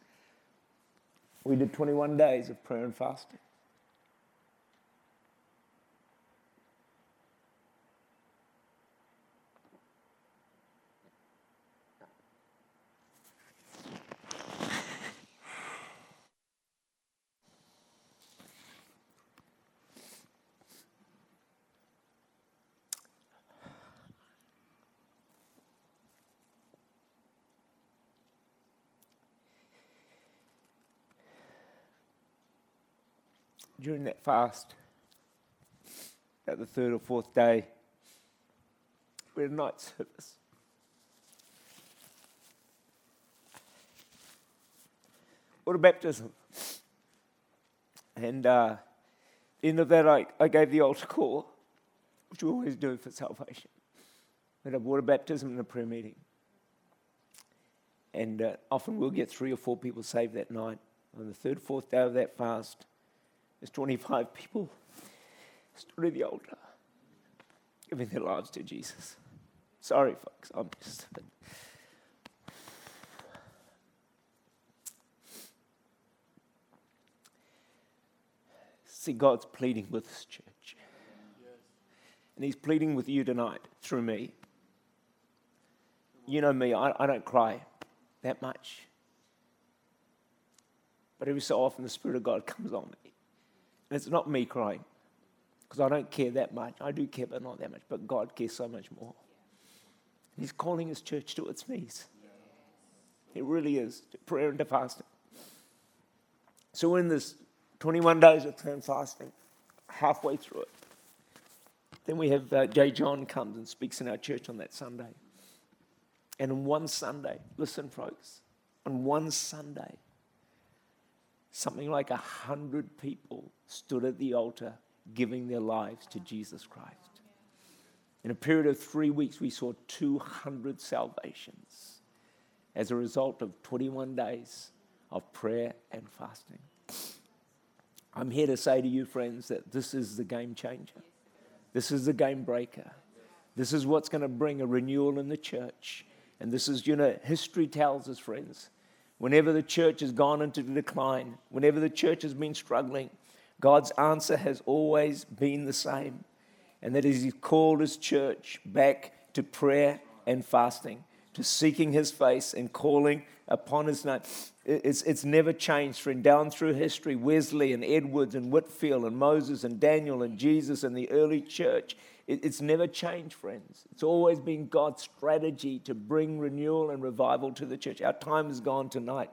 we did 21 days of prayer and fasting. During that fast, at the third or fourth day, we had a night service. What a baptism. And uh, end of that, I, I gave the altar call, which we always do for salvation. We had a water baptism and a prayer meeting. And uh, often we'll get three or four people saved that night. On the third, fourth day of that fast, there's 25 people stood at the altar giving their lives to Jesus. Sorry, folks, I'm just. a bit. See, God's pleading with this church. And He's pleading with you tonight through me. You know me, I, I don't cry that much. But every so often, the Spirit of God comes on me. And it's not me crying, because I don't care that much. I do care, but not that much. But God cares so much more. He's calling his church to its knees. It really is to prayer and to fasting. So, in this 21 days of prayer and fasting, halfway through it, then we have uh, J. John comes and speaks in our church on that Sunday. And on one Sunday, listen, folks, on one Sunday, something like a hundred people stood at the altar giving their lives to Jesus Christ. In a period of three weeks, we saw 200 salvations as a result of 21 days of prayer and fasting. I'm here to say to you, friends, that this is the game changer. This is the game breaker. This is what's going to bring a renewal in the church. And this is, you know, history tells us, friends, Whenever the church has gone into decline, whenever the church has been struggling, God's answer has always been the same. And that is, He's called His church back to prayer and fasting, to seeking His face and calling upon His name. It's, it's never changed, friend. Down through history, Wesley and Edwards and Whitefield and Moses and Daniel and Jesus and the early church, it's never changed, friends. It's always been God's strategy to bring renewal and revival to the church. Our time is gone tonight.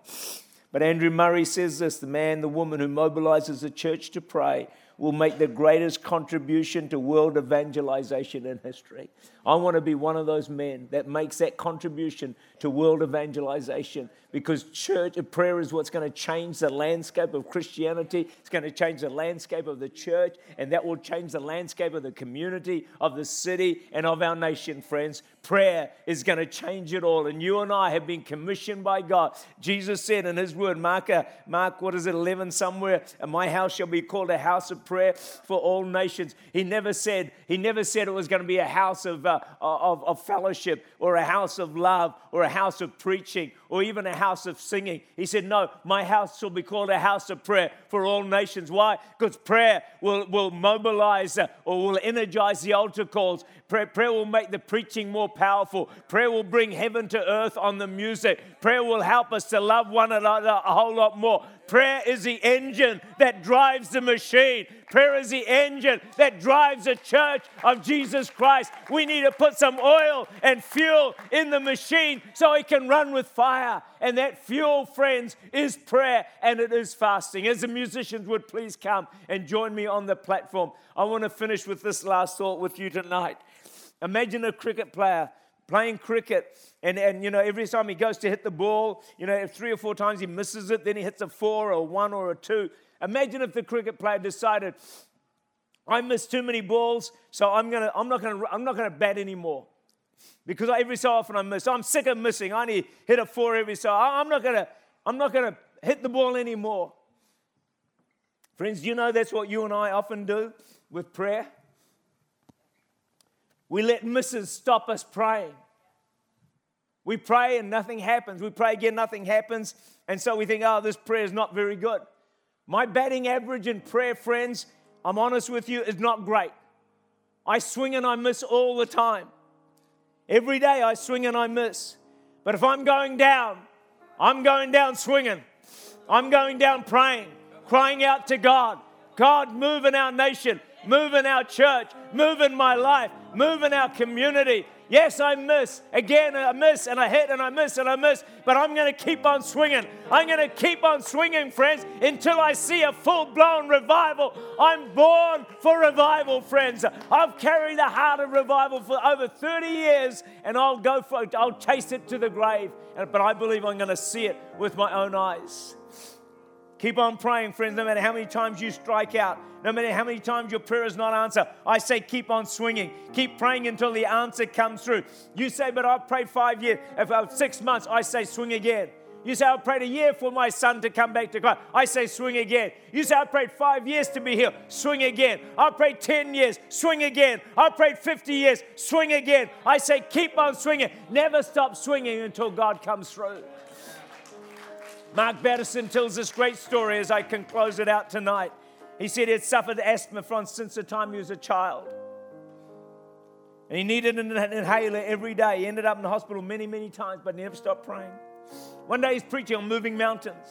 But Andrew Murray says this the man, the woman who mobilizes the church to pray will make the greatest contribution to world evangelization in history. I want to be one of those men that makes that contribution to world evangelization because church prayer is what's going to change the landscape of Christianity. It's going to change the landscape of the church, and that will change the landscape of the community, of the city, and of our nation, friends. Prayer is going to change it all. And you and I have been commissioned by God. Jesus said in his word, Mark, uh, Mark, what is it, 11 somewhere, my house shall be called a house of prayer for all nations. He never said, he never said it was going to be a house of, uh, of, of fellowship or a house of love or a house of preaching or even a house of singing. He said, no, my house shall be called a house of prayer for all nations. Why? Because prayer will, will mobilize uh, or will energize the altar calls. Prayer, prayer will make the preaching more powerful. Prayer will bring heaven to earth on the music. Prayer will help us to love one another a whole lot more. Prayer is the engine that drives the machine. Prayer is the engine that drives the church of Jesus Christ. We need to put some oil and fuel in the machine so it can run with fire. And that fuel, friends, is prayer and it is fasting. As the musicians would please come and join me on the platform, I want to finish with this last thought with you tonight. Imagine a cricket player playing cricket, and, and you know, every time he goes to hit the ball, you know, three or four times he misses it, then he hits a four or a one or a two. Imagine if the cricket player decided, I missed too many balls, so I'm gonna, I'm not gonna, I'm not gonna bat anymore. Because every so often I miss. I'm sick of missing. I only hit a four every so. I'm not gonna, I'm not gonna hit the ball anymore. Friends, you know that's what you and I often do with prayer? We let misses stop us praying. We pray and nothing happens. We pray again, nothing happens. And so we think, oh, this prayer is not very good. My batting average in prayer, friends, I'm honest with you, is not great. I swing and I miss all the time. Every day I swing and I miss. But if I'm going down, I'm going down swinging. I'm going down praying, crying out to God. God, move in our nation, move in our church, move in my life, move in our community. Yes, I miss. Again, I miss and I hit and I miss and I miss. But I'm going to keep on swinging. I'm going to keep on swinging, friends, until I see a full blown revival. I'm born for revival, friends. I've carried the heart of revival for over 30 years and I'll go for it. I'll chase it to the grave. But I believe I'm going to see it with my own eyes. Keep on praying, friends, no matter how many times you strike out, no matter how many times your prayer is not answered. I say, keep on swinging. Keep praying until the answer comes through. You say, but I've prayed five years, if uh, six months, I say, swing again. You say, I prayed a year for my son to come back to God. I say, swing again. You say, I prayed five years to be healed. Swing again. I prayed 10 years. Swing again. I prayed 50 years. Swing again. I say, keep on swinging. Never stop swinging until God comes through. Mark Batterson tells this great story as I can close it out tonight. He said he had suffered asthma from since the time he was a child. And he needed an inhaler every day. He ended up in the hospital many, many times, but never stopped praying. One day he's preaching on moving mountains.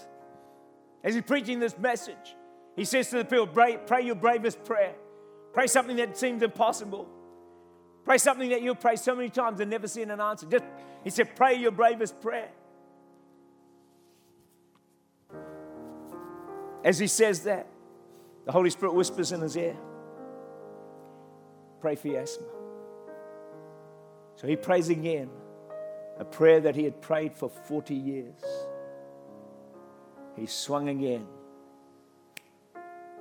As he's preaching this message, he says to the people, pray, pray your bravest prayer. Pray something that seems impossible. Pray something that you'll pray so many times and never seen an answer. Just, he said, pray your bravest prayer. As he says that, the Holy Spirit whispers in his ear, Pray for your asthma. So he prays again, a prayer that he had prayed for 40 years. He swung again,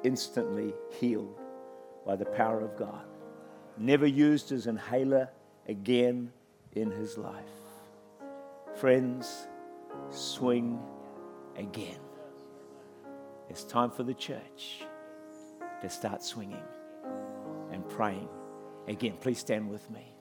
instantly healed by the power of God. Never used his inhaler again in his life. Friends, swing again. It's time for the church to start swinging and praying. Again, please stand with me.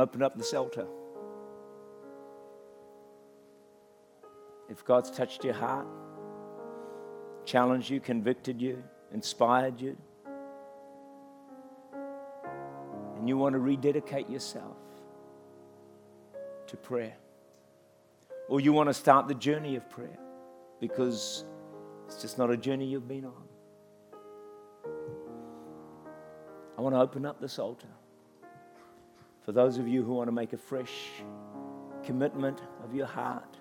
Open up this altar. If God's touched your heart, challenged you, convicted you, inspired you, and you want to rededicate yourself to prayer, or you want to start the journey of prayer because it's just not a journey you've been on. I want to open up this altar. For those of you who want to make a fresh commitment of your heart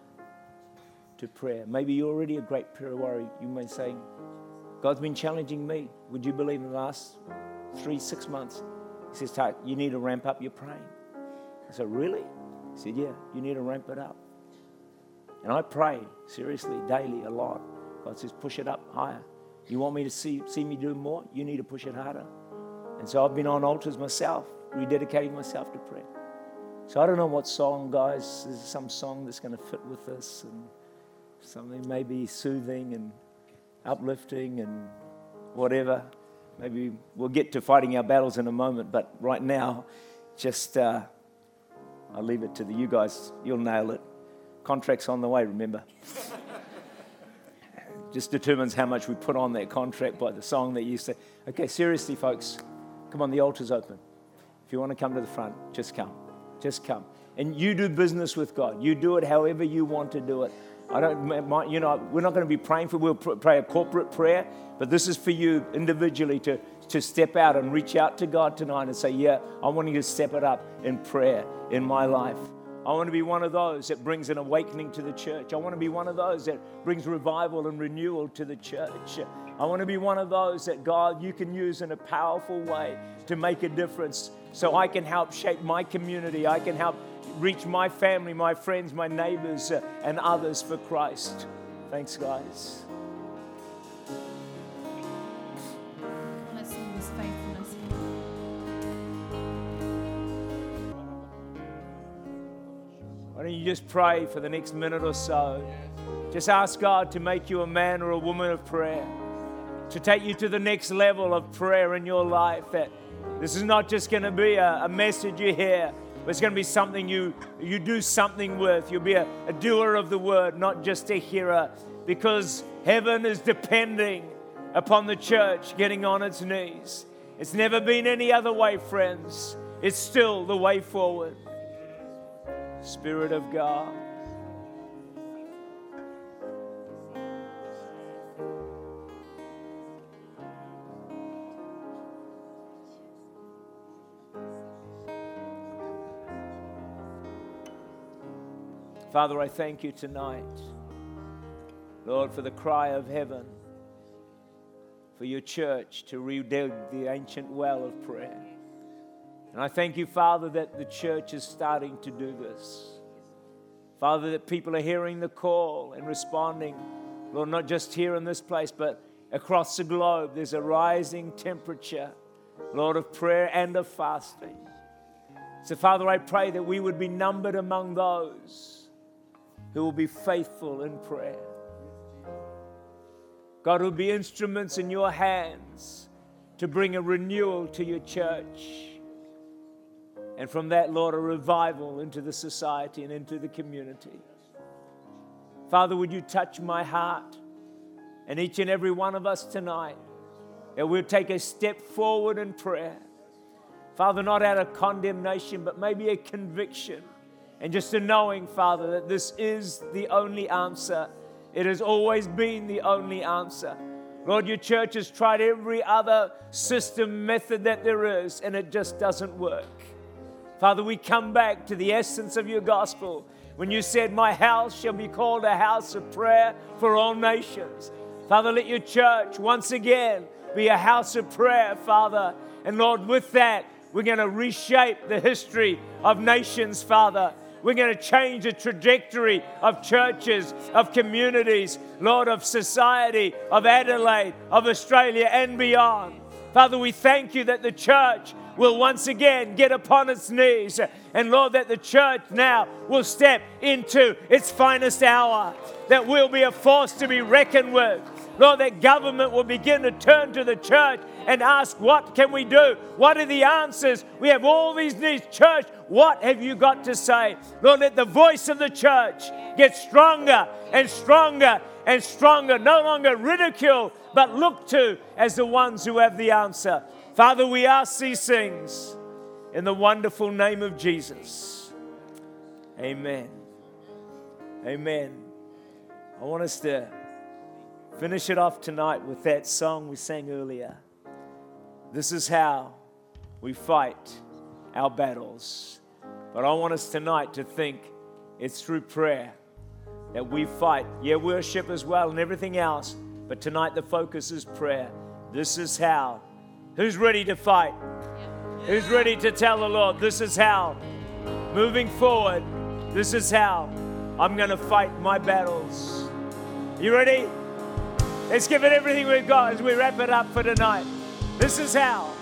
to prayer, maybe you're already a great prayer warrior. You may say, God's been challenging me. Would you believe in the last three, six months? He says, Tak, you need to ramp up your praying. I said, Really? He said, Yeah, you need to ramp it up. And I pray seriously, daily, a lot. God says, Push it up higher. You want me to see, see me do more? You need to push it harder. And so I've been on altars myself, rededicating myself to prayer. So I don't know what song, guys. There's some song that's going to fit with this and something maybe soothing and uplifting and whatever. Maybe we'll get to fighting our battles in a moment, but right now, just uh, I'll leave it to the, you guys. You'll nail it. Contract's on the way, remember. just determines how much we put on that contract by the song that you say. Okay, seriously, folks, come on, the altar's open. If you want to come to the front, just come. Just come. And you do business with God. You do it however you want to do it. I don't, you know, we're not going to be praying for, we'll pray a corporate prayer, but this is for you individually to, to step out and reach out to God tonight and say, Yeah, I want you to step it up in prayer in my life. I want to be one of those that brings an awakening to the church. I want to be one of those that brings revival and renewal to the church. I want to be one of those that God you can use in a powerful way to make a difference so I can help shape my community. I can help reach my family, my friends, my neighbors, uh, and others for Christ. Thanks, guys. Why don't you just pray for the next minute or so? Just ask God to make you a man or a woman of prayer, to take you to the next level of prayer in your life. That this is not just going to be a, a message you hear, but it's going to be something you, you do something with. You'll be a, a doer of the word, not just a hearer, because heaven is depending upon the church getting on its knees. It's never been any other way, friends. It's still the way forward. Spirit of God. Father, I thank you tonight, Lord, for the cry of heaven, for your church to redig the ancient well of prayer. And I thank you, Father, that the church is starting to do this. Father, that people are hearing the call and responding, Lord, not just here in this place, but across the globe. There's a rising temperature, Lord, of prayer and of fasting. So, Father, I pray that we would be numbered among those who will be faithful in prayer. God will be instruments in your hands to bring a renewal to your church. And from that, Lord, a revival into the society and into the community. Father, would you touch my heart and each and every one of us tonight that we'll take a step forward in prayer. Father, not out of condemnation, but maybe a conviction and just a knowing, Father, that this is the only answer. It has always been the only answer. Lord, your church has tried every other system, method that there is, and it just doesn't work. Father, we come back to the essence of your gospel when you said, My house shall be called a house of prayer for all nations. Father, let your church once again be a house of prayer, Father. And Lord, with that, we're going to reshape the history of nations, Father. We're going to change the trajectory of churches, of communities, Lord, of society, of Adelaide, of Australia, and beyond. Father, we thank you that the church will once again get upon its knees. And Lord, that the church now will step into its finest hour, that we'll be a force to be reckoned with. Lord, that government will begin to turn to the church and ask, What can we do? What are the answers? We have all these needs. Church, what have you got to say? Lord, let the voice of the church get stronger and stronger and stronger, no longer ridicule, but looked to as the ones who have the answer. Father, we ask these things in the wonderful name of Jesus. Amen. Amen. I want us to finish it off tonight with that song we sang earlier. This is how we fight our battles. But I want us tonight to think it's through prayer that we fight. Yeah, worship as well and everything else. But tonight the focus is prayer. This is how. Who's ready to fight? Who's ready to tell the Lord, this is how? Moving forward, this is how I'm going to fight my battles. You ready? Let's give it everything we've got as we wrap it up for tonight. This is how.